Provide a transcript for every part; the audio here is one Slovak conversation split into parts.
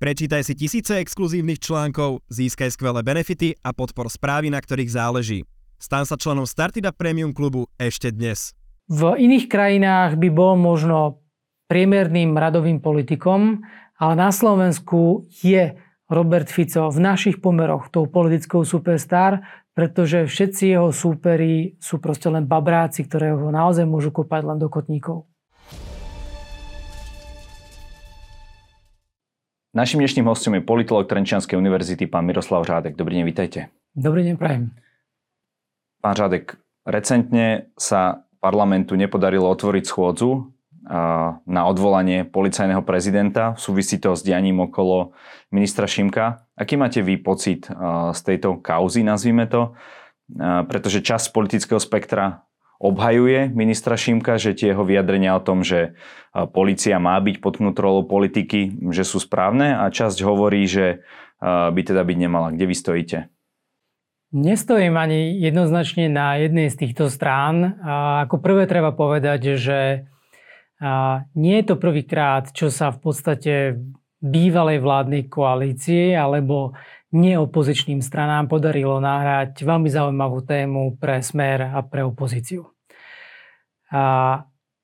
Prečítaj si tisíce exkluzívnych článkov, získaj skvelé benefity a podpor správy, na ktorých záleží. Stan sa členom Startida Premium klubu ešte dnes. V iných krajinách by bol možno priemerným radovým politikom, ale na Slovensku je Robert Fico v našich pomeroch tou politickou superstar, pretože všetci jeho súperi sú proste len babráci, ktoré naozaj môžu kopať len do kotníkov. Našim dnešným hostom je politolog Trenčianskej univerzity, pán Miroslav Žádek. Dobrý deň, vítajte. Dobrý deň, prajem. Pán Žádek, recentne sa parlamentu nepodarilo otvoriť schôdzu na odvolanie policajného prezidenta. Súvisí to s dianím okolo ministra Šimka. Aký máte vy pocit z tejto kauzy, nazvime to? Pretože časť politického spektra obhajuje ministra Šimka, že tie jeho vyjadrenia o tom, že policia má byť pod kontrolou politiky, že sú správne a časť hovorí, že by teda byť nemala. Kde vy stojíte? Nestojím ani jednoznačne na jednej z týchto strán. A ako prvé treba povedať, že nie je to prvýkrát, čo sa v podstate bývalej vládnej koalície alebo neopozičným stranám podarilo nahrať veľmi zaujímavú tému pre smer a pre opozíciu. A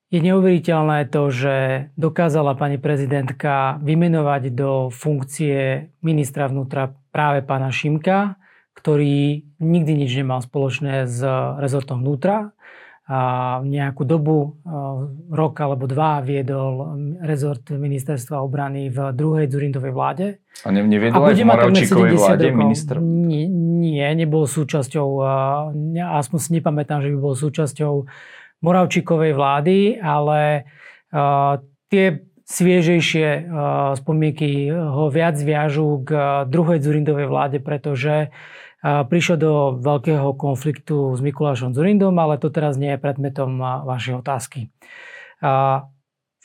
je neuveriteľné to, že dokázala pani prezidentka vymenovať do funkcie ministra vnútra práve pána Šimka, ktorý nikdy nič nemal spoločné s rezortom vnútra a nejakú dobu, rok alebo dva, viedol rezort ministerstva obrany v druhej Zurindovej vláde. A ne, neviedol a aj v Moravčíkovej vláde rokov. minister? Nie, nie, nebol súčasťou, aspoň si nepamätám, že by bol súčasťou Moravčíkovej vlády, ale tie sviežejšie spomienky ho viac viažú k druhej Zurindovej vláde, pretože prišiel do veľkého konfliktu s Mikulášom Zurindom, ale to teraz nie je predmetom vašej otázky.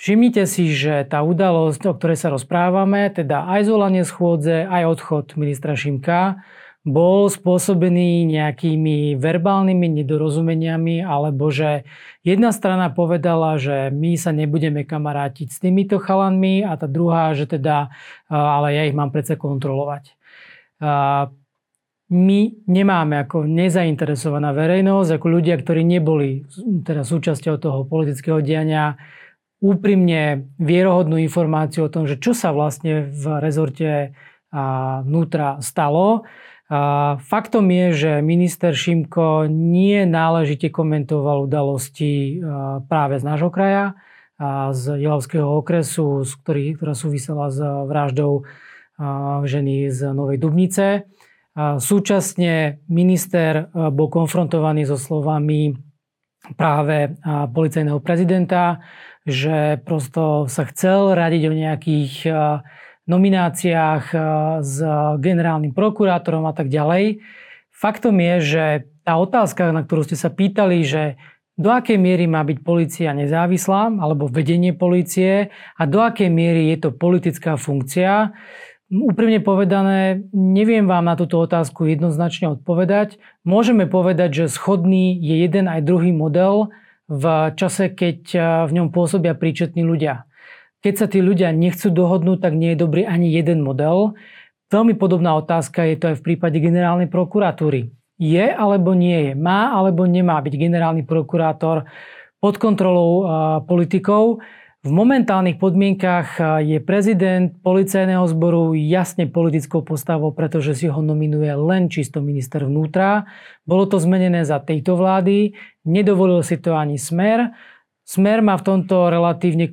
Všimnite si, že tá udalosť, o ktorej sa rozprávame, teda aj zvolanie schôdze, aj odchod ministra Šimka, bol spôsobený nejakými verbálnymi nedorozumeniami, alebo že jedna strana povedala, že my sa nebudeme kamarátiť s týmito chalanmi a tá druhá, že teda, ale ja ich mám predsa kontrolovať my nemáme ako nezainteresovaná verejnosť, ako ľudia, ktorí neboli teda súčasťou toho politického diania, úprimne vierohodnú informáciu o tom, že čo sa vlastne v rezorte vnútra stalo. Faktom je, že minister Šimko nie náležite komentoval udalosti práve z nášho kraja, z Jelavského okresu, ktorá súvisela s vraždou ženy z Novej Dubnice. Súčasne minister e, bol konfrontovaný so slovami práve policajného prezidenta, že prosto sa chcel radiť o nejakých e, nomináciách e, s generálnym prokurátorom a tak ďalej. Faktom je, že tá otázka, na ktorú ste sa pýtali, že do akej miery má byť policia nezávislá, alebo vedenie policie a do akej miery je to politická funkcia, Úprimne povedané, neviem vám na túto otázku jednoznačne odpovedať. Môžeme povedať, že schodný je jeden aj druhý model v čase, keď e, v ňom pôsobia príčetní ľudia. Keď sa tí ľudia nechcú dohodnúť, tak nie je dobrý ani jeden model. Veľmi podobná otázka je to aj v prípade generálnej prokuratúry. Je alebo nie je? Má alebo nemá byť generálny prokurátor pod kontrolou e, politikov? V momentálnych podmienkach je prezident policajného zboru jasne politickou postavou, pretože si ho nominuje len čisto minister vnútra. Bolo to zmenené za tejto vlády, nedovolil si to ani smer. Smer má v tomto relatívne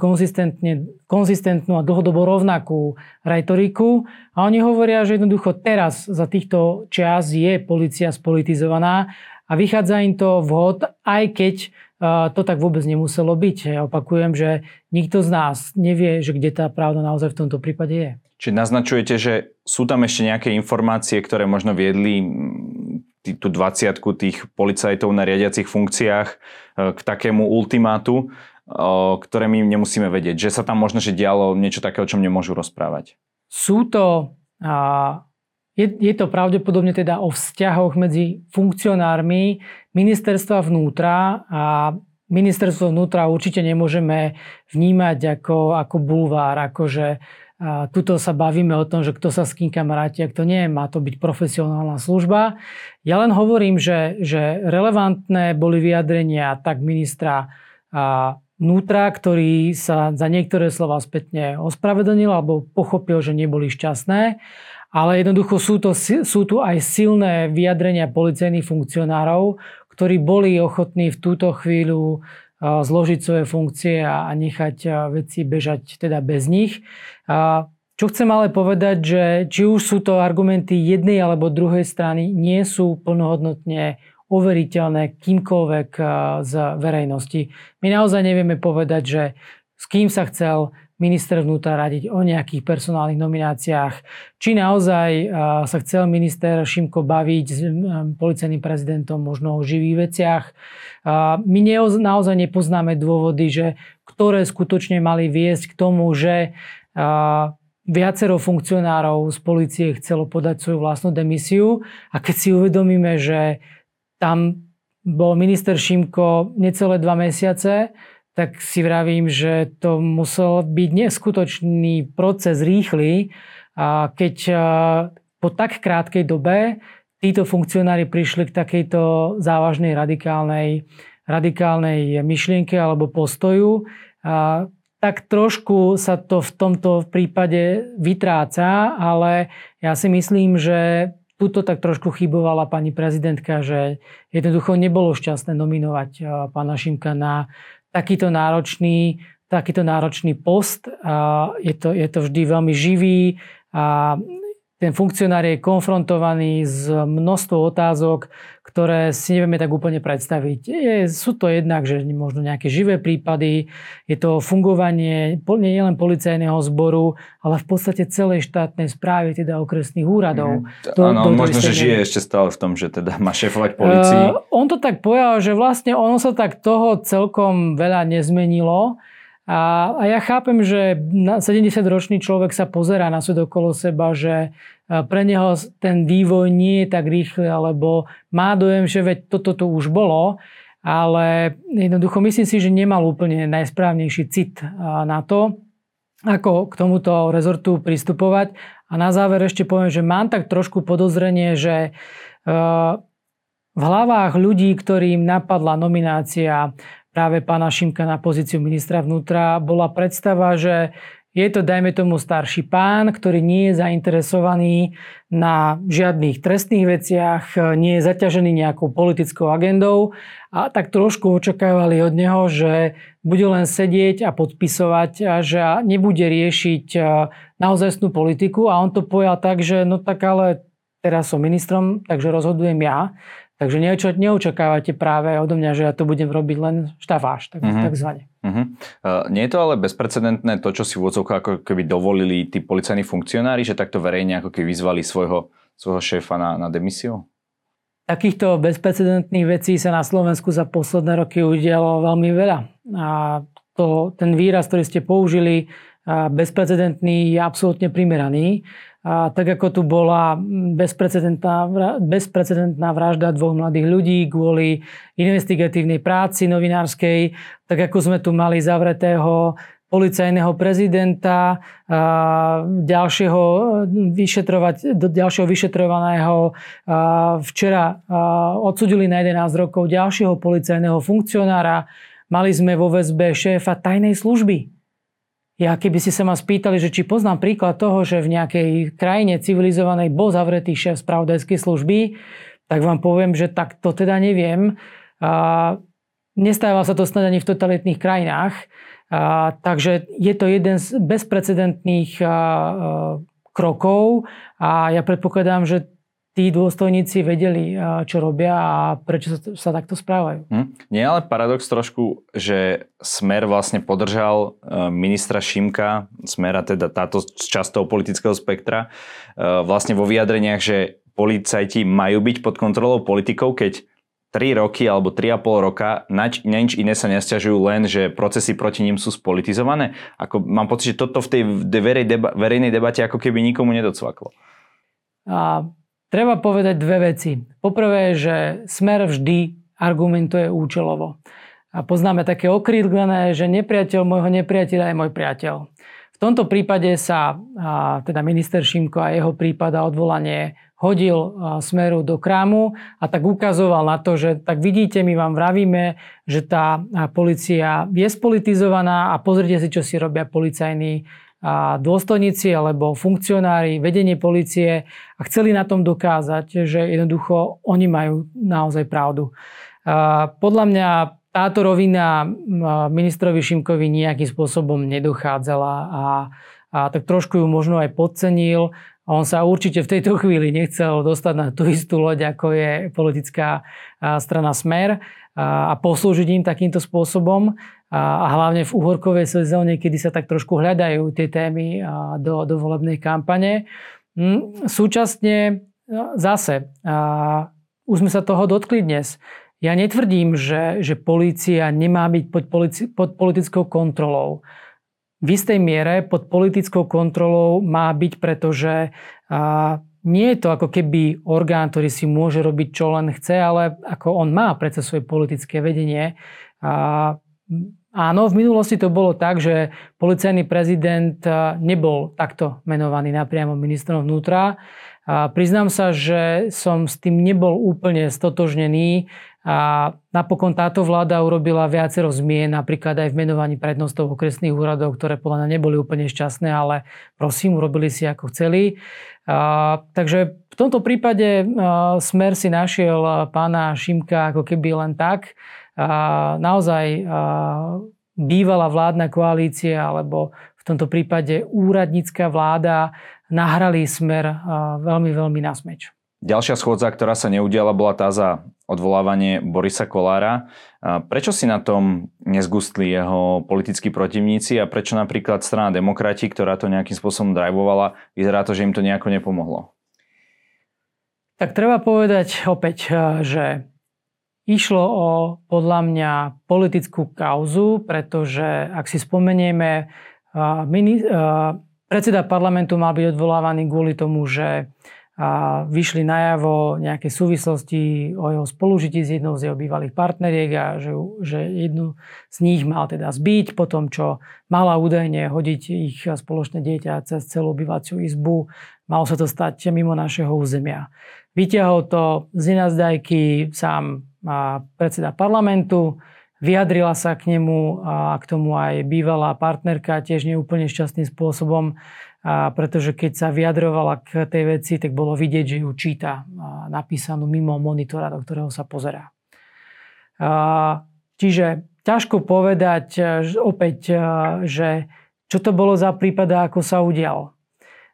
konzistentnú a dlhodobo rovnakú retoriku a oni hovoria, že jednoducho teraz za týchto čas je policia spolitizovaná a vychádza im to vhod, aj keď to tak vôbec nemuselo byť. Ja opakujem, že nikto z nás nevie, že kde tá pravda naozaj v tomto prípade je. Čiže naznačujete, že sú tam ešte nejaké informácie, ktoré možno viedli tú 20 tých policajtov na riadiacich funkciách e, k takému ultimátu, ktoré my nemusíme vedieť. Že sa tam možno že dialo niečo také, o čom nemôžu rozprávať. Sú to je, je to pravdepodobne teda o vzťahoch medzi funkcionármi ministerstva vnútra a ministerstvo vnútra určite nemôžeme vnímať ako, ako bulvár, ako že A tuto sa bavíme o tom, že kto sa s kým kamaráti, ak to nie, má to byť profesionálna služba. Ja len hovorím, že, že relevantné boli vyjadrenia tak ministra vnútra, ktorý sa za niektoré slova spätne ospravedlnil alebo pochopil, že neboli šťastné. Ale jednoducho sú, to, sú tu aj silné vyjadrenia policajných funkcionárov, ktorí boli ochotní v túto chvíľu zložiť svoje funkcie a nechať veci bežať teda bez nich. Čo chcem ale povedať, že či už sú to argumenty jednej alebo druhej strany, nie sú plnohodnotne overiteľné kýmkoľvek z verejnosti. My naozaj nevieme povedať, že s kým sa chcel minister vnútra radiť o nejakých personálnych nomináciách. Či naozaj sa chcel minister Šimko baviť s policajným prezidentom možno o živých veciach. My naozaj nepoznáme dôvody, že ktoré skutočne mali viesť k tomu, že viacero funkcionárov z policie chcelo podať svoju vlastnú demisiu a keď si uvedomíme, že tam bol minister Šimko necelé dva mesiace, tak si vravím, že to musel byť neskutočný proces rýchly, a keď po tak krátkej dobe títo funkcionári prišli k takejto závažnej radikálnej, radikálnej myšlienke alebo postoju, a tak trošku sa to v tomto prípade vytráca, ale ja si myslím, že tuto tak trošku chybovala pani prezidentka, že jednoducho nebolo šťastné nominovať pána Šimka na takýto náročný, takýto náročný post. Je, to, je to vždy veľmi živý ten funkcionár je konfrontovaný s množstvom otázok, ktoré si nevieme tak úplne predstaviť. Je, sú to jednak, že možno nejaké živé prípady, je to fungovanie nielen policajného zboru, ale v podstate celej štátnej správy, teda okresných úradov. Mm. To, Áno, možno, že žije ešte stále v tom, že teda má šefovať policii. Uh, on to tak povedal, že vlastne ono sa tak toho celkom veľa nezmenilo. A, a ja chápem, že 70-ročný človek sa pozerá na svet okolo seba, že e, pre neho ten vývoj nie je tak rýchly, alebo má dojem, že veď toto tu už bolo, ale jednoducho myslím si, že nemal úplne najsprávnejší cit e, na to, ako k tomuto rezortu pristupovať. A na záver ešte poviem, že mám tak trošku podozrenie, že e, v hlavách ľudí, ktorým napadla nominácia práve pána Šimka na pozíciu ministra vnútra bola predstava, že je to, dajme tomu, starší pán, ktorý nie je zainteresovaný na žiadnych trestných veciach, nie je zaťažený nejakou politickou agendou a tak trošku očakávali od neho, že bude len sedieť a podpisovať a že nebude riešiť naozajstnú politiku a on to pojal tak, že no tak ale teraz som ministrom, takže rozhodujem ja. Takže neočakávate práve odo mňa, že ja to budem robiť len štafáš, tak, mm-hmm. takzvané. Mm-hmm. Uh, nie je to ale bezprecedentné to, čo si v ako keby dovolili tí policajní funkcionári, že takto verejne ako keby vyzvali svojho, svojho šéfa na, na demisiu? Takýchto bezprecedentných vecí sa na Slovensku za posledné roky udialo veľmi veľa. A to, ten výraz, ktorý ste použili, bezprecedentný, je absolútne primeraný. A tak ako tu bola bezprecedentná, bezprecedentná vražda dvoch mladých ľudí kvôli investigatívnej práci novinárskej, tak ako sme tu mali zavretého policajného prezidenta, ďalšieho, vyšetrovať, do ďalšieho vyšetrovaného. Včera odsudili na 11 rokov ďalšieho policajného funkcionára. Mali sme vo väzbe šéfa tajnej služby ja keby si sa ma spýtali, že či poznám príklad toho, že v nejakej krajine civilizovanej bol zavretý šéf spravodajskej služby, tak vám poviem, že tak to teda neviem. A nestáva sa to snad ani v totalitných krajinách. A, takže je to jeden z bezprecedentných a, a, krokov a ja predpokladám, že tí dôstojníci vedeli, čo robia a prečo sa, takto správajú. Hm. Nie ale paradox trošku, že Smer vlastne podržal e, ministra Šimka, Smera teda táto časť toho politického spektra, e, vlastne vo vyjadreniach, že policajti majú byť pod kontrolou politikov, keď 3 roky alebo 3,5 roka na, na nič iné sa nesťažujú len, že procesy proti ním sú spolitizované. Ako, mám pocit, že toto v tej verej deba, verejnej debate ako keby nikomu nedocvaklo. A Treba povedať dve veci. Poprvé, že smer vždy argumentuje účelovo. A poznáme také okrídlené, že nepriateľ môjho nepriateľa je môj priateľ. V tomto prípade sa teda minister Šimko a jeho prípad a odvolanie hodil smeru do krámu a tak ukazoval na to, že tak vidíte, my vám vravíme, že tá policia je spolitizovaná a pozrite si, čo si robia policajní dôstojníci alebo funkcionári, vedenie policie a chceli na tom dokázať, že jednoducho oni majú naozaj pravdu. Podľa mňa táto rovina ministrovi Šimkovi nejakým spôsobom nedochádzala a, a tak trošku ju možno aj podcenil. On sa určite v tejto chvíli nechcel dostať na tú istú loď, ako je politická strana Smer a poslúžiť im takýmto spôsobom. A hlavne v uhorkovej sezóne, kedy sa tak trošku hľadajú tie témy do, do volebnej kampane. Hm, súčasne zase, už sme sa toho dotkli dnes, ja netvrdím, že, že polícia nemá byť pod, polici- pod politickou kontrolou. V istej miere pod politickou kontrolou má byť, pretože a, nie je to ako keby orgán, ktorý si môže robiť čo len chce, ale ako on má predsa svoje politické vedenie. A, áno, v minulosti to bolo tak, že policajný prezident nebol takto menovaný napriamo ministrom vnútra. A priznám sa, že som s tým nebol úplne stotožnený. A napokon táto vláda urobila viacero zmien, napríklad aj v menovaní prednostov okresných úradov, ktoré podľa mňa neboli úplne šťastné, ale prosím, urobili si ako chceli. A, takže v tomto prípade a, Smer si našiel pána Šimka ako keby len tak. A, naozaj a, bývalá vládna koalícia alebo v tomto prípade úradnícka vláda nahrali Smer a, veľmi, veľmi na smeč. Ďalšia schôdza, ktorá sa neudiala, bola tá za odvolávanie Borisa Kolára. Prečo si na tom nezgustli jeho politickí protivníci a prečo napríklad strana demokrati, ktorá to nejakým spôsobom drivovala, vyzerá to, že im to nejako nepomohlo? Tak treba povedať opäť, že išlo o podľa mňa politickú kauzu, pretože ak si spomenieme, predseda parlamentu mal byť odvolávaný kvôli tomu, že a vyšli najavo nejaké súvislosti o jeho spolužití s jednou z jeho bývalých partneriek a že, že jednu z nich mal teda zbiť po tom, čo mala údajne hodiť ich spoločné dieťa cez celú obyvaciu izbu. Malo sa to stať mimo našeho územia. Vyťahol to z nenazdajky sám predseda parlamentu, vyjadrila sa k nemu a k tomu aj bývalá partnerka tiež neúplne šťastným spôsobom a pretože keď sa vyjadrovala k tej veci, tak bolo vidieť, že ju číta napísanú mimo monitora, do ktorého sa pozerá. Čiže ťažko povedať že opäť, že čo to bolo za prípad a ako sa udial.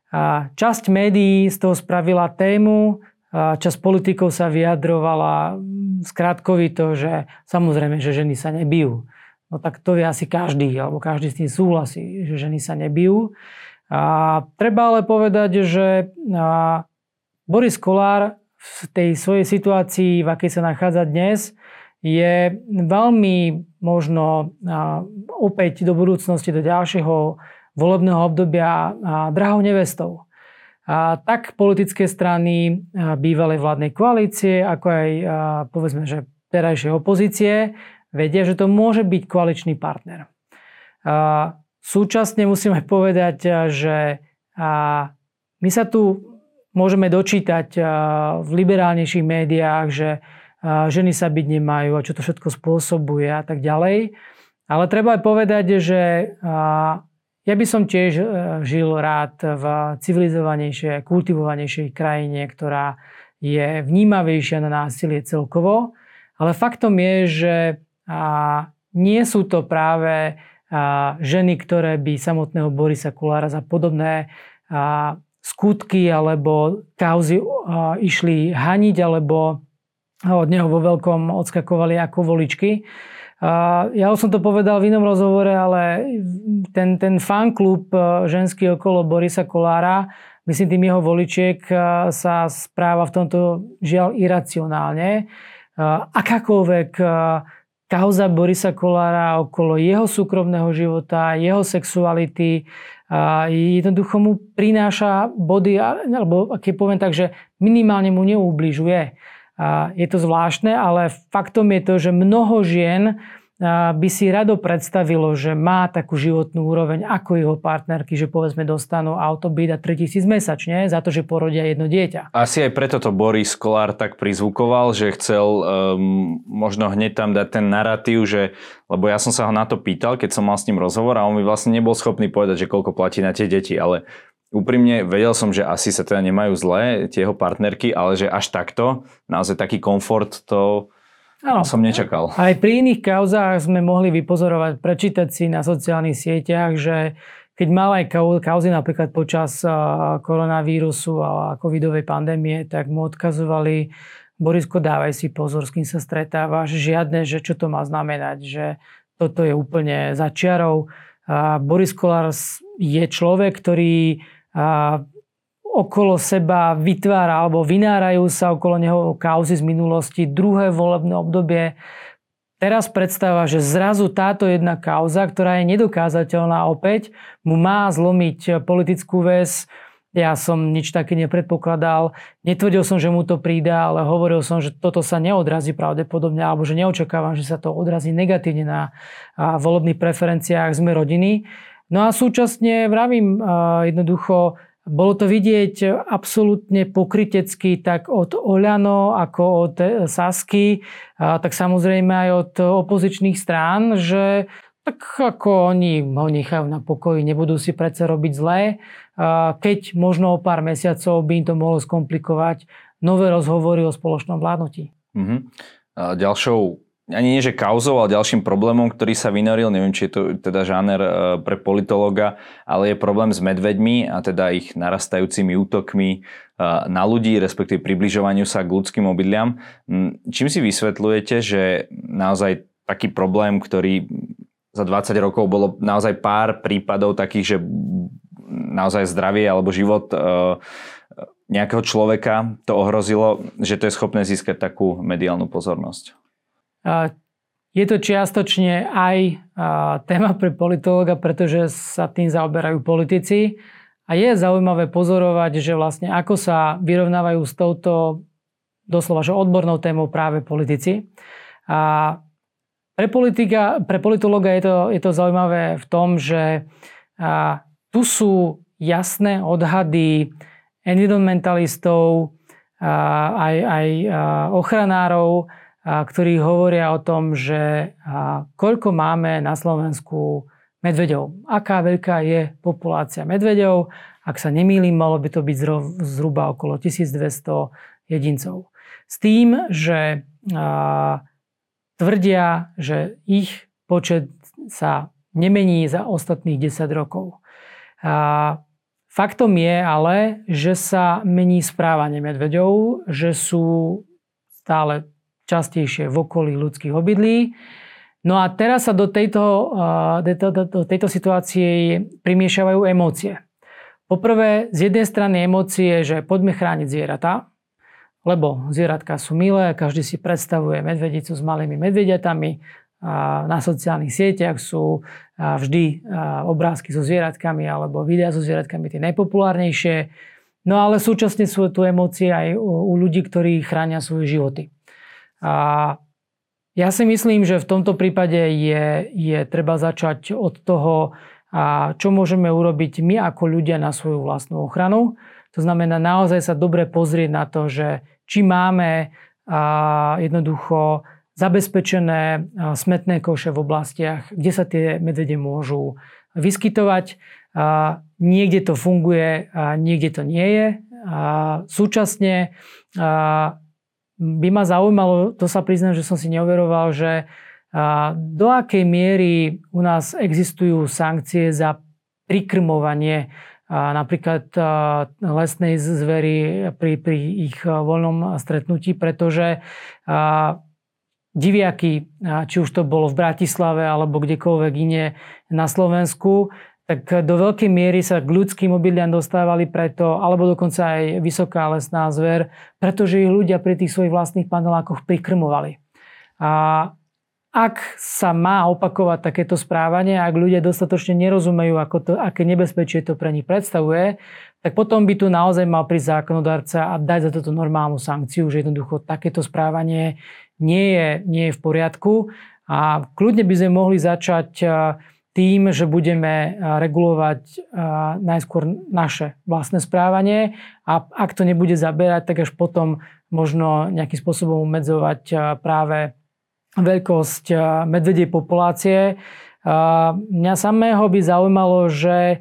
A časť médií z toho spravila tému, časť politikov sa vyjadrovala skrátkovito, že samozrejme, že ženy sa nebijú. No tak to vie asi každý, alebo každý s tým súhlasí, že ženy sa nebijú. A treba ale povedať, že Boris Kolár v tej svojej situácii, v akej sa nachádza dnes, je veľmi možno opäť do budúcnosti, do ďalšieho volebného obdobia drahou nevestou. A tak politické strany bývalej vládnej koalície, ako aj povedzme, že terajšej opozície, vedia, že to môže byť koaličný partner. Súčasne musíme povedať, že my sa tu môžeme dočítať v liberálnejších médiách, že ženy sa byť nemajú a čo to všetko spôsobuje a tak ďalej. Ale treba aj povedať, že ja by som tiež žil rád v civilizovanejšej, kultivovanejšej krajine, ktorá je vnímavejšia na násilie celkovo. Ale faktom je, že nie sú to práve ženy, ktoré by samotného Borisa Kulára za podobné skutky alebo kauzy išli haniť alebo od neho vo veľkom odskakovali ako voličky. Ja už som to povedal v inom rozhovore, ale ten, ten fanklub ženský okolo Borisa Kolára, myslím tým jeho voličiek, sa správa v tomto žiaľ iracionálne. Akákoľvek kauza Borisa Kolára okolo jeho súkromného života, jeho sexuality, a jednoducho mu prináša body, alebo keď poviem tak, že minimálne mu neubližuje. A je to zvláštne, ale faktom je to, že mnoho žien by si rado predstavilo, že má takú životnú úroveň ako jeho partnerky, že povedzme dostanú auto byt a 3000 mesačne za to, že porodia jedno dieťa. Asi aj preto to Boris Kolár tak prizvukoval, že chcel um, možno hneď tam dať ten narratív, že, lebo ja som sa ho na to pýtal, keď som mal s ním rozhovor a on mi vlastne nebol schopný povedať, že koľko platí na tie deti, ale úprimne vedel som, že asi sa teda nemajú zlé tie jeho partnerky, ale že až takto, naozaj taký komfort to Ano. Som nečakal. Aj pri iných kauzách sme mohli vypozorovať, prečítať si na sociálnych sieťach, že keď mal aj kauzy napríklad počas koronavírusu a covidovej pandémie, tak mu odkazovali Borisko, dávaj si pozor, s kým sa stretávaš, žiadne, že čo to má znamenať, že toto je úplne za čiarou. Boris Kolár je človek, ktorý okolo seba vytvára alebo vynárajú sa okolo neho kauzy z minulosti, druhé volebné obdobie. Teraz predstava, že zrazu táto jedna kauza, ktorá je nedokázateľná opäť, mu má zlomiť politickú väz. Ja som nič také nepredpokladal. Netvrdil som, že mu to prída, ale hovoril som, že toto sa neodrazí pravdepodobne, alebo že neočakávam, že sa to odrazí negatívne na volebných preferenciách sme rodiny. No a súčasne vravím jednoducho, bolo to vidieť absolútne pokrytecky tak od Oľano ako od Sasky, tak samozrejme aj od opozičných strán, že tak ako oni ho nechajú na pokoji, nebudú si predsa robiť zlé. Keď možno o pár mesiacov by im to mohlo skomplikovať nové rozhovory o spoločnom vládnutí. Mm-hmm. Ďalšou ani nie že kauzou, ale ďalším problémom, ktorý sa vynoril, neviem, či je to teda žáner e, pre politologa, ale je problém s medveďmi a teda ich narastajúcimi útokmi e, na ľudí, respektíve približovaniu sa k ľudským obydliam. Čím si vysvetľujete, že naozaj taký problém, ktorý za 20 rokov bolo naozaj pár prípadov takých, že naozaj zdravie alebo život e, nejakého človeka to ohrozilo, že to je schopné získať takú mediálnu pozornosť? Je to čiastočne aj téma pre politológa, pretože sa tým zaoberajú politici. A je zaujímavé pozorovať, že vlastne ako sa vyrovnávajú s touto doslova že odbornou témou práve politici. A pre, politika, pre politológa je to, je to zaujímavé v tom, že a, tu sú jasné odhady environmentalistov, a, aj, aj a, ochranárov, ktorí hovoria o tom, že koľko máme na Slovensku medveďov. Aká veľká je populácia medveďov. Ak sa nemýlim, malo by to byť zhruba okolo 1200 jedincov. S tým, že tvrdia, že ich počet sa nemení za ostatných 10 rokov. Faktom je ale, že sa mení správanie medveďov, že sú stále častejšie v okolí ľudských obydlí. No a teraz sa do tejto, do, tejto situácie primiešavajú emócie. Poprvé, z jednej strany emócie, že poďme chrániť zvieratá, lebo zvieratka sú milé, každý si predstavuje medvedicu s malými medvediatami, na sociálnych sieťach sú vždy obrázky so zvieratkami alebo videá so zvieratkami tie najpopulárnejšie. No ale súčasne sú tu emócie aj u ľudí, ktorí chránia svoje životy. A ja si myslím, že v tomto prípade je, je treba začať od toho, a čo môžeme urobiť my ako ľudia na svoju vlastnú ochranu. To znamená naozaj sa dobre pozrieť na to, že či máme a, jednoducho zabezpečené smetné koše v oblastiach, kde sa tie medvede môžu vyskytovať. A, niekde to funguje, a niekde to nie je. A, súčasne a, by ma zaujímalo, to sa priznám, že som si neoveroval, že do akej miery u nás existujú sankcie za prikrmovanie napríklad lesnej zvery pri, pri ich voľnom stretnutí, pretože diviaky, či už to bolo v Bratislave alebo kdekoľvek iné na Slovensku, tak do veľkej miery sa k ľudským obydliam dostávali preto, alebo dokonca aj vysoká lesná zver, pretože ich ľudia pri tých svojich vlastných panelákoch prikrmovali. A ak sa má opakovať takéto správanie, ak ľudia dostatočne nerozumejú, ako to, aké nebezpečie to pre nich predstavuje, tak potom by tu naozaj mal prísť zákonodárca a dať za toto normálnu sankciu, že jednoducho takéto správanie nie je, nie je v poriadku. A kľudne by sme mohli začať tým, že budeme regulovať najskôr naše vlastné správanie a ak to nebude zaberať, tak až potom možno nejakým spôsobom umedzovať práve veľkosť medvedej populácie. Mňa samého by zaujímalo, že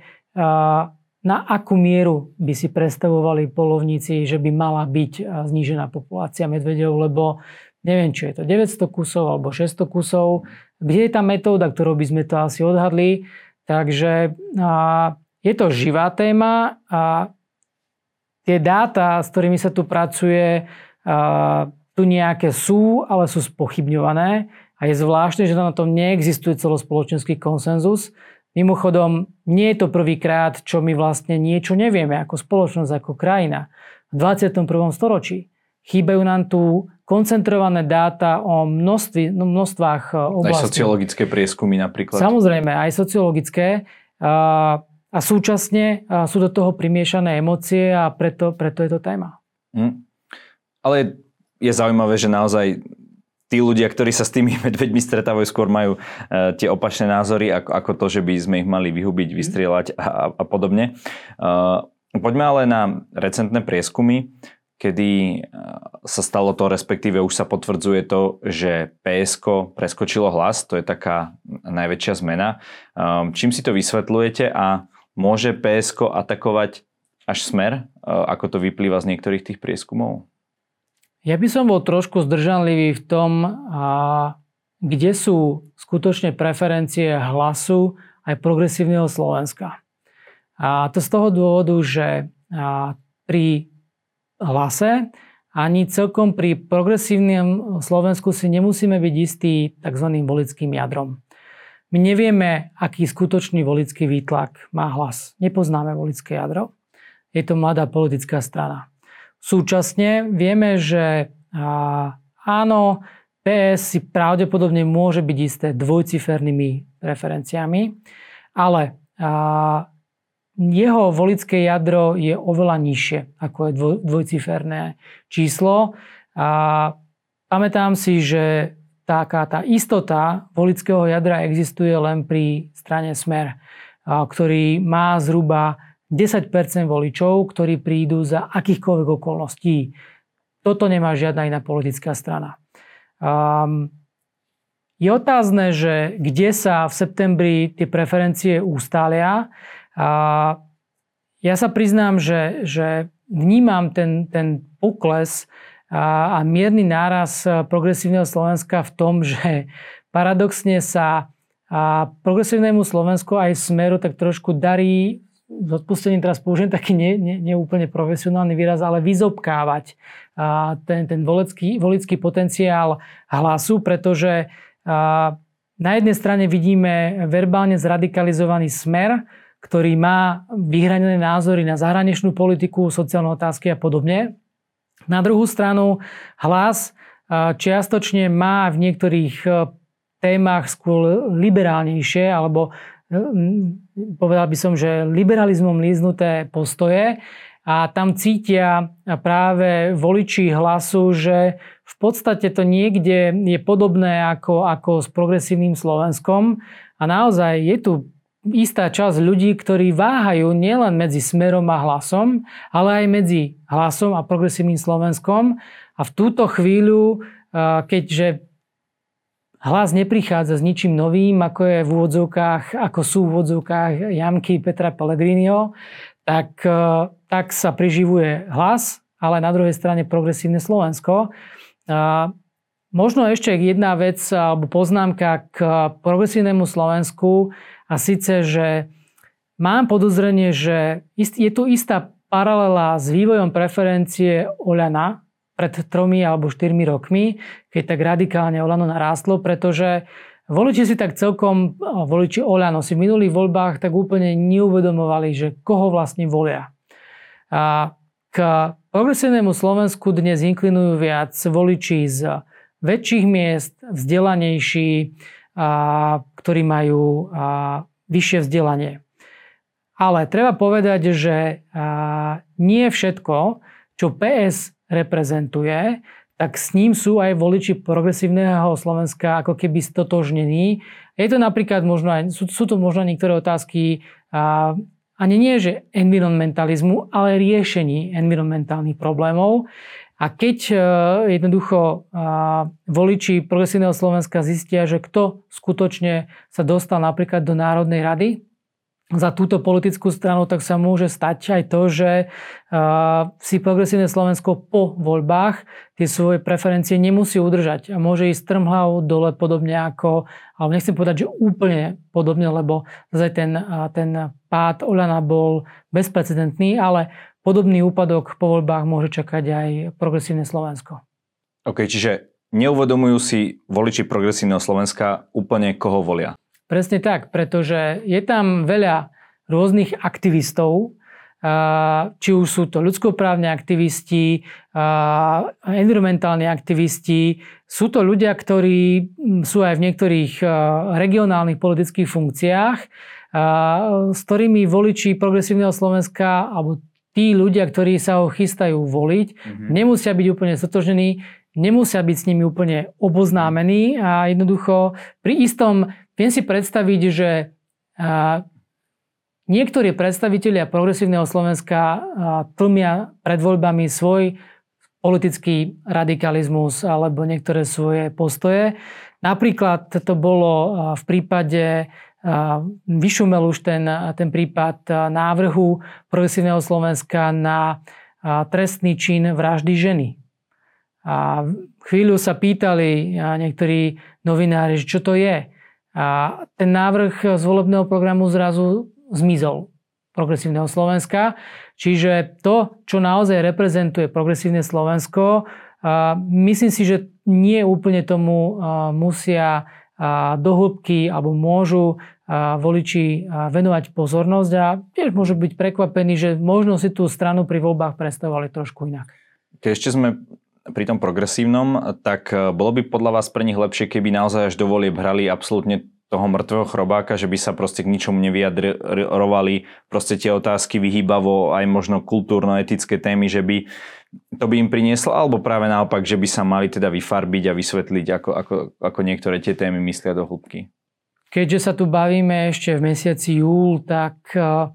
na akú mieru by si predstavovali polovníci, že by mala byť znížená populácia medvedov, lebo neviem, či je to 900 kusov alebo 600 kusov. Kde je tá metóda, ktorou by sme to asi odhadli? Takže je to živá téma a tie dáta, s ktorými sa tu pracuje, tu nejaké sú, ale sú spochybňované. A je zvláštne, že na tom neexistuje celospoločenský konsenzus. Mimochodom, nie je to prvýkrát, čo my vlastne niečo nevieme ako spoločnosť, ako krajina. V 21. storočí chýbajú nám tu koncentrované dáta o množství, no, množstvách oblastí. Aj sociologické prieskumy napríklad. Samozrejme, aj sociologické. A, a súčasne sú do toho primiešané emócie a preto, preto je to téma. Mm. Ale je zaujímavé, že naozaj tí ľudia, ktorí sa s tými medveďmi stretávajú, skôr majú tie opačné názory, ako, ako to, že by sme ich mali vyhubiť, mhm. vystrieľať a, a podobne. Poďme ale na recentné prieskumy, kedy uh, sa stalo to, respektíve už sa potvrdzuje to, že PSK preskočilo hlas, to je taká najväčšia zmena. Um, čím si to vysvetľujete a môže PSK atakovať až smer, uh, ako to vyplýva z niektorých tých prieskumov? Ja by som bol trošku zdržanlivý v tom, a kde sú skutočne preferencie hlasu aj progresívneho Slovenska. A to z toho dôvodu, že pri hlase ani celkom pri progresívnom Slovensku si nemusíme byť istí tzv. volickým jadrom. My nevieme, aký skutočný volický výtlak má hlas. Nepoznáme volické jadro. Je to mladá politická strana. Súčasne vieme, že áno, PS si pravdepodobne môže byť isté dvojcifernými preferenciami, ale jeho volické jadro je oveľa nižšie, ako je dvoj, dvojciferné číslo. A pamätám si, že taká tá istota volického jadra existuje len pri strane Smer, ktorý má zhruba 10% voličov, ktorí prídu za akýchkoľvek okolností. Toto nemá žiadna iná politická strana. Um, je otázne, že kde sa v septembri tie preferencie ustália. A ja sa priznám, že, že vnímam ten, ten pokles a, a mierny náraz progresívneho Slovenska v tom, že paradoxne sa a progresívnemu Slovensku aj v smeru tak trošku darí s odpustením teraz použijem taký neúplne ne, ne profesionálny výraz, ale vyzobkávať a, ten, ten volický, volický potenciál hlasu, pretože a, na jednej strane vidíme verbálne zradikalizovaný smer, ktorý má vyhranené názory na zahraničnú politiku, sociálne otázky a podobne. Na druhú stranu hlas čiastočne má v niektorých témach skôr liberálnejšie alebo povedal by som, že liberalizmom líznuté postoje a tam cítia práve voliči hlasu, že v podstate to niekde je podobné ako, ako s progresívnym Slovenskom a naozaj je tu istá časť ľudí, ktorí váhajú nielen medzi smerom a hlasom, ale aj medzi hlasom a progresívnym Slovenskom a v túto chvíľu, keďže Hlas neprichádza s ničím novým, ako je v úvodzovkách, ako sú v úvodzovkách jamky Petra Pellegrinio, tak, e, tak sa priživuje hlas, ale na druhej strane progresívne Slovensko. A možno ešte jedna vec alebo poznámka k progresívnemu Slovensku a síce, že mám podozrenie, že je tu istá paralela s vývojom preferencie Oľana, pred tromi alebo štyrmi rokmi, keď tak radikálne Olano narástlo, pretože voliči si tak celkom, voliči Olano si v minulých voľbách tak úplne neuvedomovali, že koho vlastne volia. A k progresívnemu Slovensku dnes inklinujú viac voliči z väčších miest, vzdelanejší, ktorí majú vyššie vzdelanie. Ale treba povedať, že nie všetko, čo PS reprezentuje, tak s ním sú aj voliči progresívneho Slovenska ako keby stotožnení. Je to napríklad možno aj, sú, sú to možno niektoré otázky a, ani nie, že environmentalizmu, ale riešení environmentálnych problémov. A keď uh, jednoducho uh, voliči progresívneho Slovenska zistia, že kto skutočne sa dostal napríklad do Národnej rady, za túto politickú stranu, tak sa môže stať aj to, že si progresívne Slovensko po voľbách tie svoje preferencie nemusí udržať a môže ísť strmhlav dole podobne ako, ale nechcem povedať, že úplne podobne, lebo zase ten, ten pád Oľana bol bezprecedentný, ale podobný úpadok po voľbách môže čakať aj progresívne Slovensko. OK, čiže neuvedomujú si voliči progresívneho Slovenska úplne koho volia? Presne tak, pretože je tam veľa rôznych aktivistov, či už sú to ľudskoprávne aktivisti, environmentálni aktivisti, sú to ľudia, ktorí sú aj v niektorých regionálnych politických funkciách, s ktorými voliči progresívneho Slovenska alebo tí ľudia, ktorí sa ho chystajú voliť, mm-hmm. nemusia byť úplne stotožení, nemusia byť s nimi úplne oboznámení a jednoducho pri istom Viem si predstaviť, že niektorí predstavitelia progresívneho Slovenska tlmia pred voľbami svoj politický radikalizmus alebo niektoré svoje postoje. Napríklad to bolo v prípade, vyšumel už ten, ten prípad návrhu progresívneho Slovenska na trestný čin vraždy ženy. A chvíľu sa pýtali niektorí novinári, čo to je. A ten návrh z volebného programu zrazu zmizol progresívneho Slovenska. Čiže to, čo naozaj reprezentuje progresívne Slovensko, myslím si, že nie úplne tomu musia do alebo môžu voliči venovať pozornosť a tiež môžu byť prekvapení, že možno si tú stranu pri voľbách predstavovali trošku inak. Keď ešte sme pri tom progresívnom, tak e, bolo by podľa vás pre nich lepšie, keby naozaj až do volieb hrali absolútne toho mŕtvého chrobáka, že by sa proste k ničomu nevyjadrovali proste tie otázky vyhýbavo, aj možno kultúrno-etické témy, že by to by im prinieslo, alebo práve naopak, že by sa mali teda vyfarbiť a vysvetliť, ako, ako, ako niektoré tie témy myslia do hĺbky. Keďže sa tu bavíme ešte v mesiaci júl, tak a,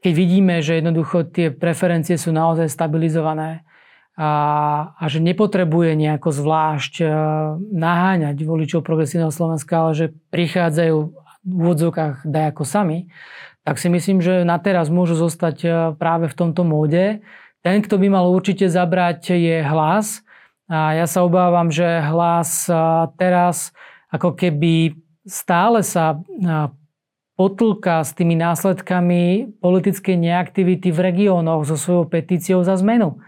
keď vidíme, že jednoducho tie preferencie sú naozaj stabilizované, a, a že nepotrebuje nejako zvlášť e, naháňať voličov progresívneho Slovenska, ale že prichádzajú v úvodzovkách dajako sami, tak si myslím, že na teraz môžu zostať e, práve v tomto móde. Ten, kto by mal určite zabrať, je hlas. A ja sa obávam, že hlas teraz ako keby stále sa potlka s tými následkami politickej neaktivity v regiónoch so svojou petíciou za zmenu.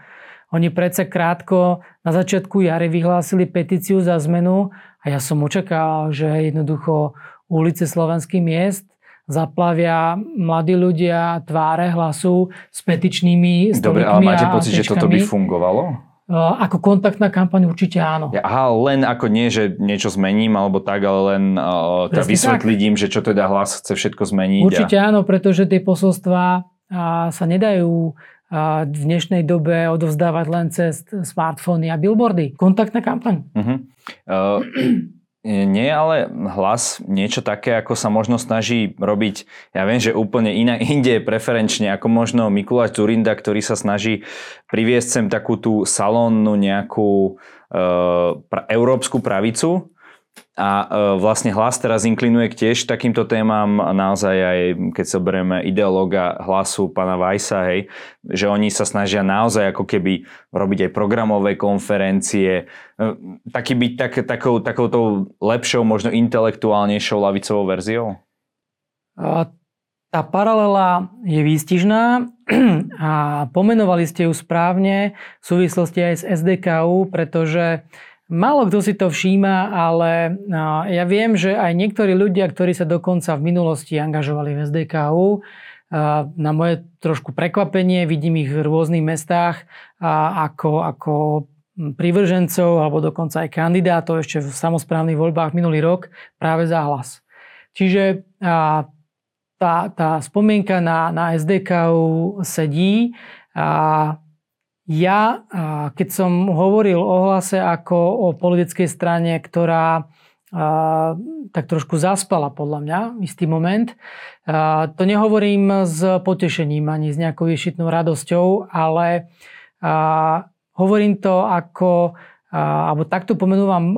Oni predsa krátko na začiatku jary vyhlásili petíciu za zmenu a ja som očakával, že jednoducho ulice slovenských miest zaplavia mladí ľudia tváre hlasu s petičnými Dobre, ale máte pocit, že toto by fungovalo? Ako kontaktná kampaň určite áno. Aha, len ako nie, že niečo zmením alebo tak, ale len uh, teda vysvetliť im, že čo teda hlas chce všetko zmeniť. Určite a... áno, pretože tie posolstvá sa nedajú v dnešnej dobe odovzdávať len cez smartfóny a billboardy. Kontaktná kampaň. Uh-huh. Uh, nie, ale hlas niečo také, ako sa možno snaží robiť, ja viem, že úplne inak, inde preferenčne, ako možno Mikuláš Zurinda, ktorý sa snaží priviesť sem takú tú salónnu nejakú uh, pra, európsku pravicu, a e, vlastne hlas teraz inklinuje k tiež takýmto témam, naozaj aj keď sa berieme ideológa hlasu pána Vajsa, hej, že oni sa snažia naozaj ako keby robiť aj programové konferencie, e, taký byť tak, takou, takouto lepšou, možno intelektuálnejšou lavicovou verziou? Tá paralela je výstižná a pomenovali ste ju správne v súvislosti aj s SDKU, pretože Málo kto si to všíma, ale ja viem, že aj niektorí ľudia, ktorí sa dokonca v minulosti angažovali v SDKU, na moje trošku prekvapenie, vidím ich v rôznych mestách ako, ako privržencov alebo dokonca aj kandidátov ešte v samozprávnych voľbách minulý rok práve za hlas. Čiže tá, tá spomienka na, na SDKU sedí a ja, keď som hovoril o hlase ako o politickej strane, ktorá tak trošku zaspala podľa mňa istý moment. To nehovorím s potešením ani s nejakou ješitnou radosťou, ale hovorím to ako, alebo takto pomenúvam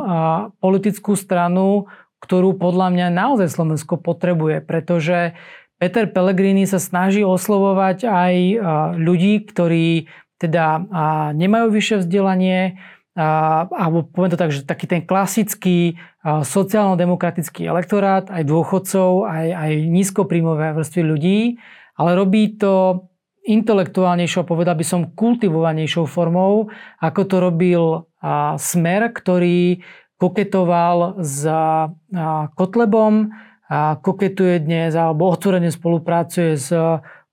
politickú stranu, ktorú podľa mňa naozaj Slovensko potrebuje, pretože Peter Pellegrini sa snaží oslovovať aj ľudí, ktorí teda nemajú vyššie vzdelanie, alebo poviem to tak, že taký ten klasický sociálno-demokratický elektorát, aj dôchodcov, aj, aj nízkopríjmové vrstvy ľudí, ale robí to intelektuálnejšou, povedal by som kultivovanejšou formou, ako to robil Smer, ktorý koketoval s Kotlebom, a koketuje dnes alebo otvorene spolupracuje s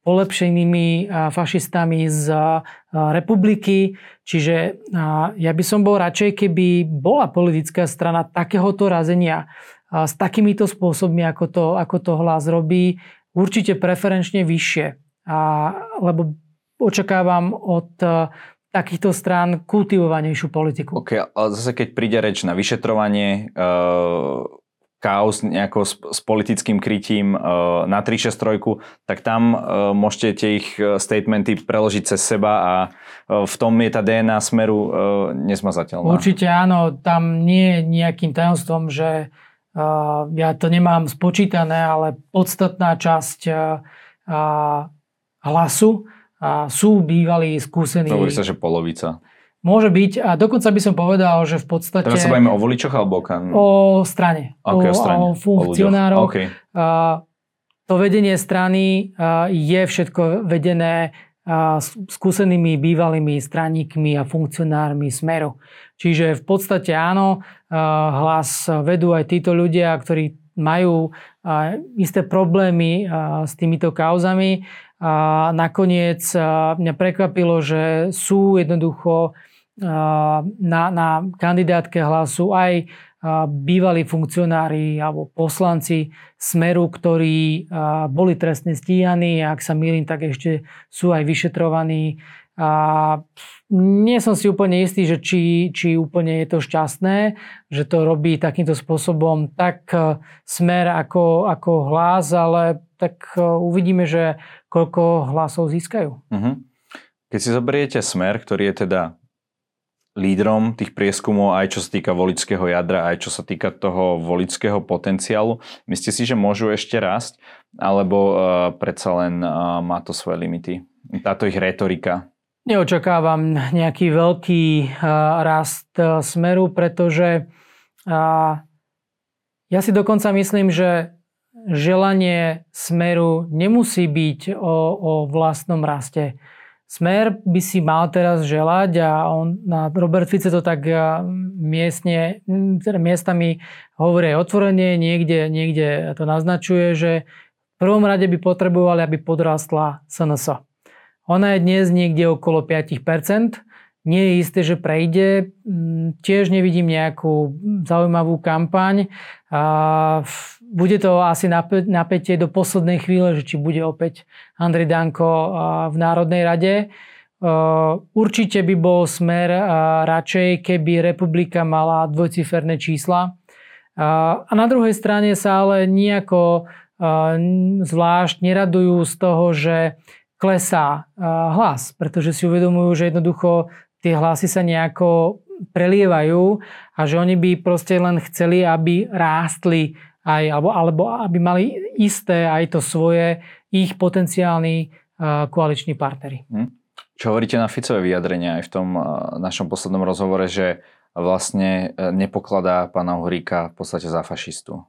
polepšenými fašistami z republiky. Čiže ja by som bol radšej, keby bola politická strana takéhoto razenia s takýmito spôsobmi, ako to, ako to hlas robí, určite preferenčne vyššie. A, lebo očakávam od takýchto strán kultivovanejšiu politiku. Ok, ale zase keď príde reč na vyšetrovanie, chaos nejako s, s politickým krytím uh, na 363, tak tam uh, môžete tie ich e, statementy preložiť cez seba a uh, v tom je tá DNA smeru uh, nesmazateľná. Určite áno, tam nie je nejakým tajomstvom, že uh, ja to nemám spočítané, ale podstatná časť uh, uh, hlasu uh, sú bývalí skúsení. Hovorí sa, že polovica. Môže byť a dokonca by som povedal, že v podstate... Teraz sa bavíme o voličoch alebo o kan... O strane. Okay, o, o strane. O funkcionároch. O okay. a, to vedenie strany a, je všetko vedené a, skúsenými bývalými straníkmi a funkcionármi Smeru. Čiže v podstate áno, hlas vedú aj títo ľudia, ktorí majú isté problémy s týmito kauzami. A nakoniec mňa prekvapilo, že sú jednoducho na, na kandidátke hlasu aj bývalí funkcionári alebo poslanci Smeru, ktorí boli trestne stíhaní ak sa milím, tak ešte sú aj vyšetrovaní. A nie som si úplne istý, že či, či úplne je to šťastné, že to robí takýmto spôsobom tak smer ako, ako hlas, ale tak uvidíme, že koľko hlasov získajú. Uh-huh. Keď si zoberiete smer, ktorý je teda lídrom tých prieskumov, aj čo sa týka voličského jadra, aj čo sa týka toho voličského potenciálu. Myslíte si, že môžu ešte rásť, alebo uh, predsa len uh, má to svoje limity? Táto ich retorika? Neočakávam nejaký veľký rast smeru, pretože ja si dokonca myslím, že želanie smeru nemusí byť o, o vlastnom raste. Smer by si mal teraz želať a on, na Robert Fice to tak miestne, teda miestami hovorí aj otvorene, niekde, niekde to naznačuje, že v prvom rade by potrebovali, aby podrastla SNS. Ona je dnes niekde okolo 5%, nie je isté, že prejde. Mm, tiež nevidím nejakú zaujímavú kampaň. Bude to asi napätie do poslednej chvíle, že či bude opäť Andrej Danko v Národnej rade. Určite by bol smer radšej, keby republika mala dvojciferné čísla. A na druhej strane sa ale nejako zvlášť neradujú z toho, že klesá hlas, pretože si uvedomujú, že jednoducho tie hlasy sa nejako prelievajú a že oni by proste len chceli, aby rástli aj, alebo, alebo aby mali isté aj to svoje, ich potenciálni uh, koaliční partnery. Hm. Čo hovoríte na Ficové vyjadrenia aj v tom uh, našom poslednom rozhovore, že vlastne nepokladá pána Uhríka v podstate za fašistu?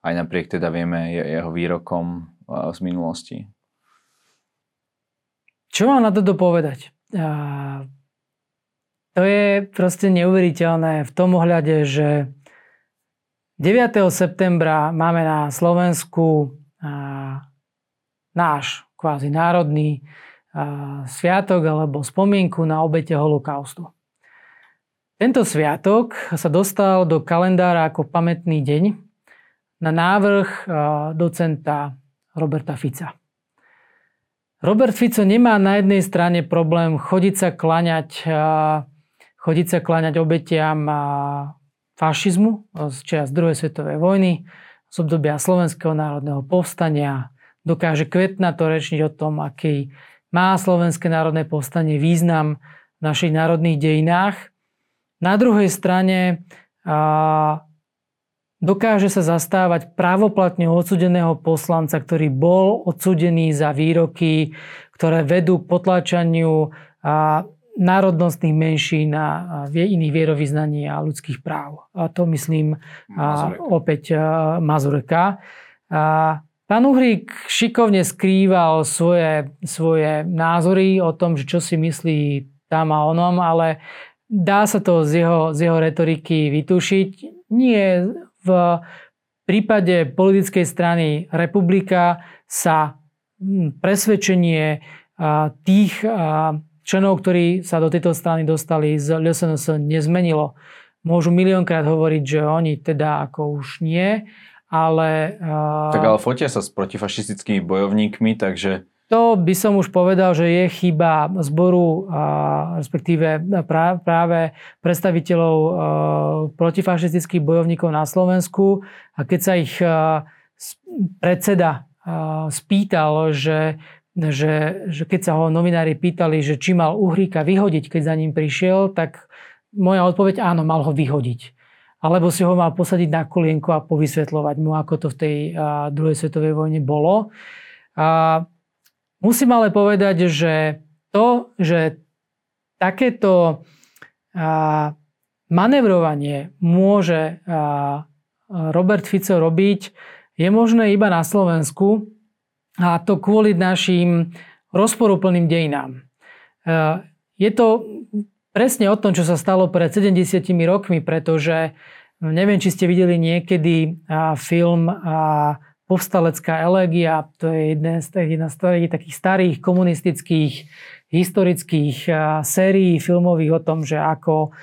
Aj napriek teda vieme jeho výrokom z minulosti. Čo mám na to dopovedať? Uh, to je proste neuveriteľné v tom ohľade, že 9. septembra máme na Slovensku náš kvázi národný sviatok alebo spomienku na obete holokaustu. Tento sviatok sa dostal do kalendára ako pamätný deň na návrh docenta Roberta Fica. Robert Fico nemá na jednej strane problém chodiť sa klaňať, chodiť sa klaňať obetiam fašizmu z čas druhej svetovej vojny, z obdobia Slovenského národného povstania. Dokáže kvetna to rečniť o tom, aký má Slovenské národné povstanie význam v našich národných dejinách. Na druhej strane dokáže sa zastávať právoplatne odsudeného poslanca, ktorý bol odsudený za výroky, ktoré vedú k potláčaniu národnostných menšín a iných vierovýznaní a ľudských práv. A to myslím Mazurek. opäť Mazureka. Pán Uhrík šikovne skrýval svoje, svoje názory o tom, že čo si myslí tam a onom, ale dá sa to z jeho, z jeho retoriky vytušiť. Nie v prípade politickej strany Republika sa hm, presvedčenie tých členov, ktorí sa do tejto strany dostali z LSNS nezmenilo. Môžu miliónkrát hovoriť, že oni teda ako už nie, ale... Tak ale fotia sa s protifašistickými bojovníkmi, takže to by som už povedal, že je chyba zboru, respektíve práve predstaviteľov protifašistických bojovníkov na Slovensku. A keď sa ich predseda spýtal, že, že, že keď sa ho novinári pýtali, že či mal Uhríka vyhodiť, keď za ním prišiel, tak moja odpoveď áno, mal ho vyhodiť. Alebo si ho mal posadiť na kolienko a povysvetľovať mu, ako to v tej druhej svetovej vojne bolo. A Musím ale povedať, že to, že takéto manevrovanie môže Robert Fico robiť, je možné iba na Slovensku a to kvôli našim rozporuplným dejinám. Je to presne o tom, čo sa stalo pred 70 rokmi, pretože neviem, či ste videli niekedy film povstalecká elegia, to je jedna z, jedna z takých starých komunistických historických sérií filmových o tom, že ako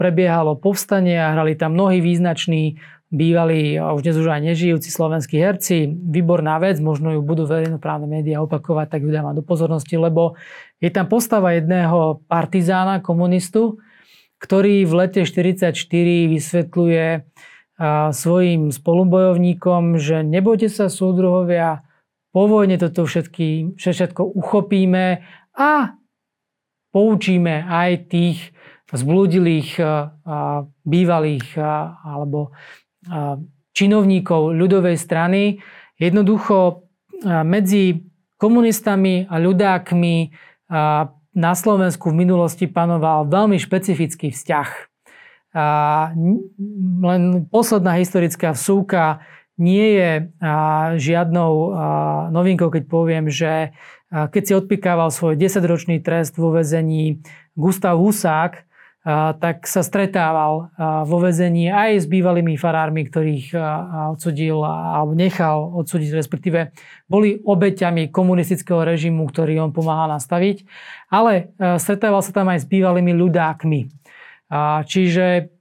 prebiehalo povstanie a hrali tam mnohí význační bývalí, už dnes už aj nežijúci slovenskí herci. Výborná vec, možno ju budú verejnoprávne médiá opakovať, tak ju dávam do pozornosti, lebo je tam postava jedného partizána, komunistu, ktorý v lete 1944 vysvetľuje svojim spolubojovníkom, že nebojte sa súdruhovia, po vojne toto všetky, všetko uchopíme a poučíme aj tých zblúdilých bývalých alebo činovníkov ľudovej strany. Jednoducho medzi komunistami a ľudákmi na Slovensku v minulosti panoval veľmi špecifický vzťah. A len posledná historická vsúka nie je žiadnou novinkou, keď poviem, že keď si odpikával svoj 10-ročný trest vo vezení Gustav Husák, tak sa stretával vo vezení aj s bývalými farármi, ktorých odsudil alebo nechal odsúdiť, respektíve boli obeťami komunistického režimu, ktorý on pomáhal nastaviť, ale stretával sa tam aj s bývalými ľudákmi. Čiže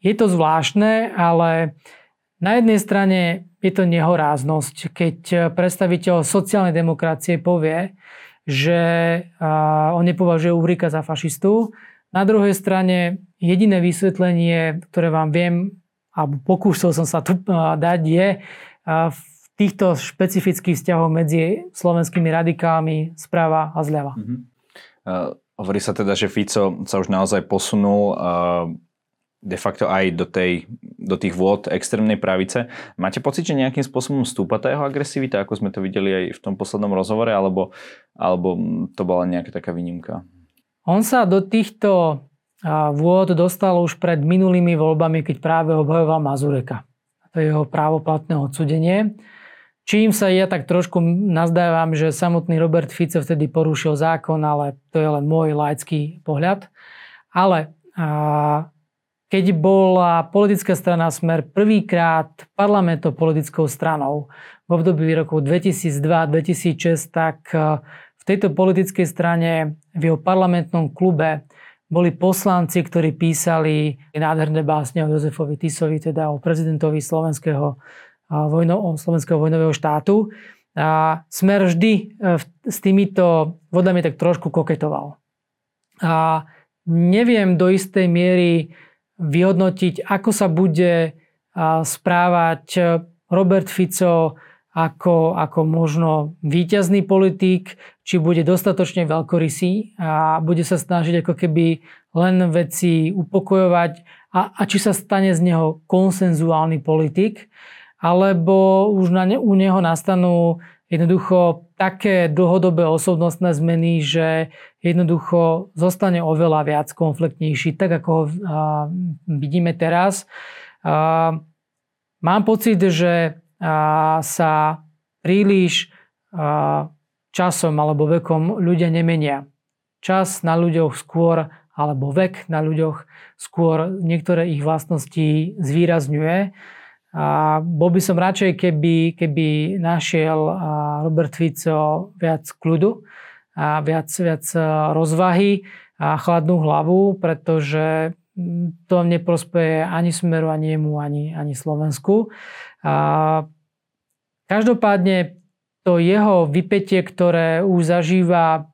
je to zvláštne, ale na jednej strane je to nehoráznosť, keď predstaviteľ sociálnej demokracie povie, že on nepovažuje Uhrika za fašistu. Na druhej strane jediné vysvetlenie, ktoré vám viem, alebo pokúšal som sa tu dať, je v týchto špecifických vzťahov medzi slovenskými radikálmi zprava a zľava. Mm-hmm. Uh, hovorí sa teda, že Fico sa už naozaj posunul de facto aj do, tej, do tých vôd extrémnej pravice. Máte pocit, že nejakým spôsobom stúpa tá jeho agresivita, ako sme to videli aj v tom poslednom rozhovore, alebo, alebo to bola nejaká taká výnimka? On sa do týchto vôd dostal už pred minulými voľbami, keď práve obhajoval Mazureka. To je jeho právoplatné odsudenie. Čím sa ja tak trošku nazdávam, že samotný Robert Fico vtedy porušil zákon, ale to je len môj laický pohľad. Ale a, keď bola politická strana Smer prvýkrát parlamentnou politickou stranou v období rokov 2002-2006, tak e, v tejto politickej strane v jeho parlamentnom klube boli poslanci, ktorí písali nádherné básne o Jozefovi Tisovi, teda o prezidentovi slovenského, vojno, slovenského vojnového štátu. A Smer vždy e, s týmito vodami tak trošku koketoval. A neviem do istej miery vyhodnotiť, ako sa bude správať Robert Fico ako, ako možno víťazný politik, či bude dostatočne veľkorysý a bude sa snažiť ako keby len veci upokojovať a, a či sa stane z neho konsenzuálny politik, alebo už na ne, u neho nastanú jednoducho také dlhodobé osobnostné zmeny, že jednoducho zostane oveľa viac konfliktnejší, tak ako ho vidíme teraz. A, mám pocit, že sa príliš časom alebo vekom ľudia nemenia. Čas na ľuďoch skôr, alebo vek na ľuďoch skôr niektoré ich vlastnosti zvýrazňuje. A bol by som radšej, keby, keby našiel Robert Fico viac kľudu a viac, viac rozvahy a chladnú hlavu, pretože to neprospeje ani Smeru, ani jemu, ani, ani Slovensku. A každopádne to jeho vypetie, ktoré už zažíva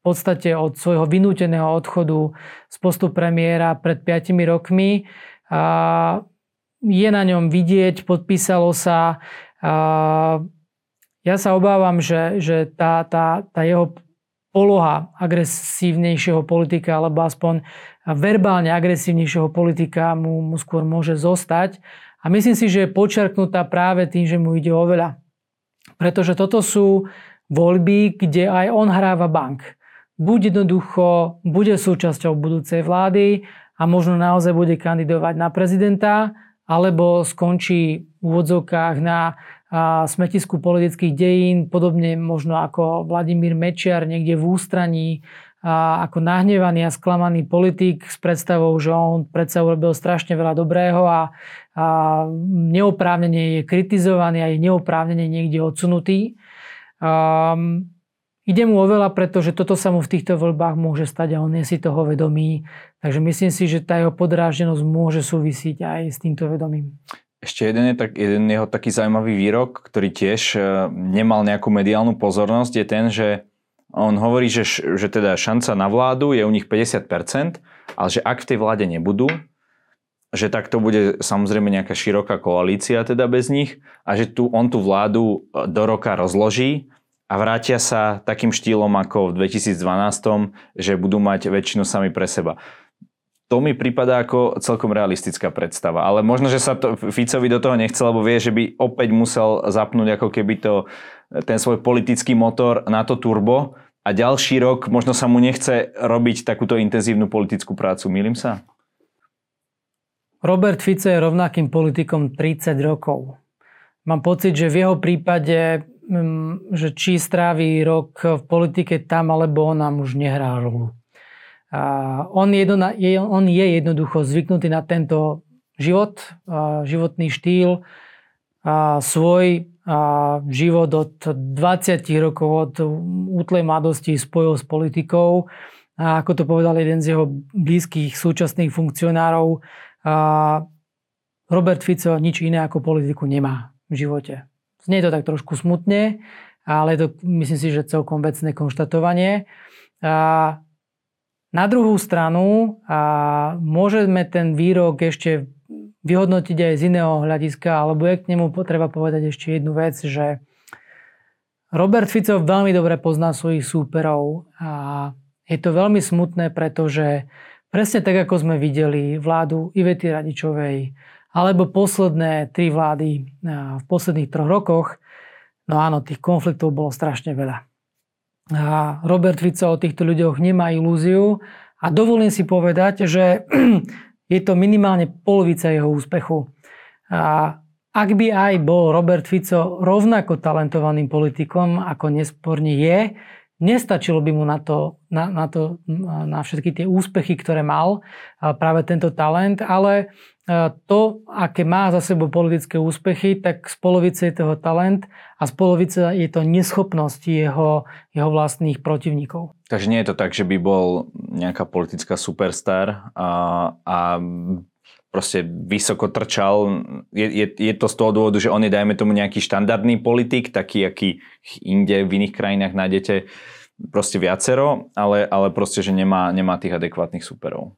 v podstate od svojho vynúteného odchodu z postu premiéra pred 5 rokmi, a je na ňom vidieť, podpísalo sa. Ja sa obávam, že, že tá, tá, tá jeho poloha agresívnejšieho politika, alebo aspoň verbálne agresívnejšieho politika mu, mu skôr môže zostať. A myslím si, že je počerknutá práve tým, že mu ide o veľa. Pretože toto sú voľby, kde aj on hráva bank. Buď jednoducho bude súčasťou budúcej vlády a možno naozaj bude kandidovať na prezidenta, alebo skončí v úvodzovkách na smetisku politických dejín, podobne možno ako Vladimír Mečiar niekde v ústraní ako nahnevaný a sklamaný politik s predstavou, že on predsa urobil strašne veľa dobrého a, a je kritizovaný a je neoprávnene niekde odsunutý. Ide mu oveľa, pretože toto sa mu v týchto voľbách môže stať a on je si toho vedomý. Takže myslím si, že tá jeho podráždenosť môže súvisiť aj s týmto vedomím. Ešte jeden, je tak, jeden jeho taký zaujímavý výrok, ktorý tiež e, nemal nejakú mediálnu pozornosť, je ten, že on hovorí, že, že teda šanca na vládu je u nich 50%, ale že ak v tej vláde nebudú, že tak to bude samozrejme nejaká široká koalícia teda bez nich a že tu, on tú vládu e, do roka rozloží a vrátia sa takým štýlom ako v 2012, že budú mať väčšinu sami pre seba. To mi prípada ako celkom realistická predstava. Ale možno, že sa to Ficovi do toho nechcel, lebo vie, že by opäť musel zapnúť ako keby to ten svoj politický motor na to turbo a ďalší rok možno sa mu nechce robiť takúto intenzívnu politickú prácu. Milím sa? Robert Fico je rovnakým politikom 30 rokov. Mám pocit, že v jeho prípade, že či stráví rok v politike tam alebo on nám už nehrá rolu. On, jedno, on je jednoducho zvyknutý na tento život, životný štýl, svoj život od 20 rokov, od útlej mladosti spojil s politikou. A ako to povedal jeden z jeho blízkych súčasných funkcionárov, Robert Fico nič iné ako politiku nemá v živote. Znie to tak trošku smutne, ale je to myslím si, že celkom vecné konštatovanie. A na druhú stranu a môžeme ten výrok ešte vyhodnotiť aj z iného hľadiska, alebo je k nemu potreba povedať ešte jednu vec, že Robert Fico veľmi dobre pozná svojich súperov a je to veľmi smutné, pretože presne tak, ako sme videli vládu Ivety Radičovej alebo posledné tri vlády v posledných troch rokoch, no áno, tých konfliktov bolo strašne veľa. A Robert Fico o týchto ľuďoch nemá ilúziu a dovolím si povedať, že je to minimálne polovica jeho úspechu. A ak by aj bol Robert Fico rovnako talentovaným politikom, ako nesporne je, nestačilo by mu na to, na, na, to, na všetky tie úspechy, ktoré mal práve tento talent, ale to, aké má za sebou politické úspechy, tak z polovice je toho talent a z polovice je to neschopnosť jeho, jeho vlastných protivníkov. Takže nie je to tak, že by bol nejaká politická superstar a, a proste vysoko trčal. Je, je, je to z toho dôvodu, že on je, dajme tomu, nejaký štandardný politik, taký, aký inde v iných krajinách nájdete proste viacero, ale, ale proste, že nemá, nemá tých adekvátnych superov.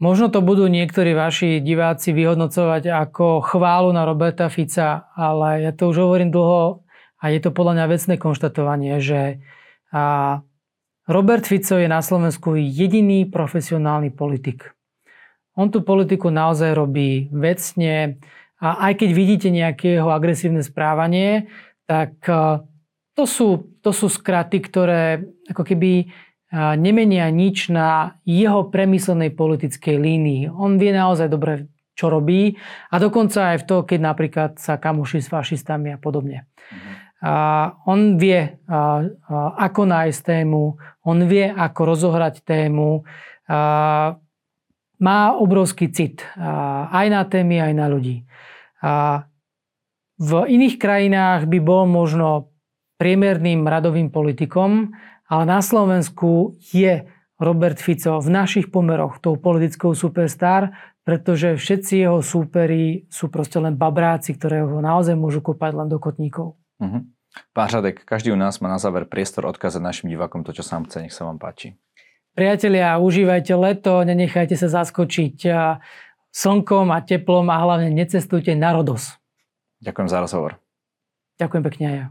Možno to budú niektorí vaši diváci vyhodnocovať ako chválu na Roberta Fica, ale ja to už hovorím dlho a je to podľa mňa vecné konštatovanie, že Robert Fico je na Slovensku jediný profesionálny politik. On tú politiku naozaj robí vecne a aj keď vidíte nejaké jeho agresívne správanie, tak to sú, to sú skraty, ktoré ako keby nemenia nič na jeho premyslenej politickej línii. On vie naozaj dobre, čo robí a dokonca aj v to, keď napríklad sa kamuši s fašistami a podobne. Mhm. A on vie, a, a, ako nájsť tému, on vie, ako rozohrať tému. A, má obrovský cit aj na témy, aj na ľudí. V iných krajinách by bol možno priemerným radovým politikom, ale na Slovensku je Robert Fico v našich pomeroch tou politickou superstar, pretože všetci jeho súperi sú proste len babráci, ktoré ho naozaj môžu kopať len do kotníkov. Uh-huh. Pán Žadek, každý u nás má na záver priestor odkázať našim divákom to, čo sám chce. Nech sa vám páči. Priatelia, užívajte leto, nenechajte sa zaskočiť slnkom a teplom a hlavne necestujte na Rodos. Ďakujem za rozhovor. Ďakujem pekne aj ja.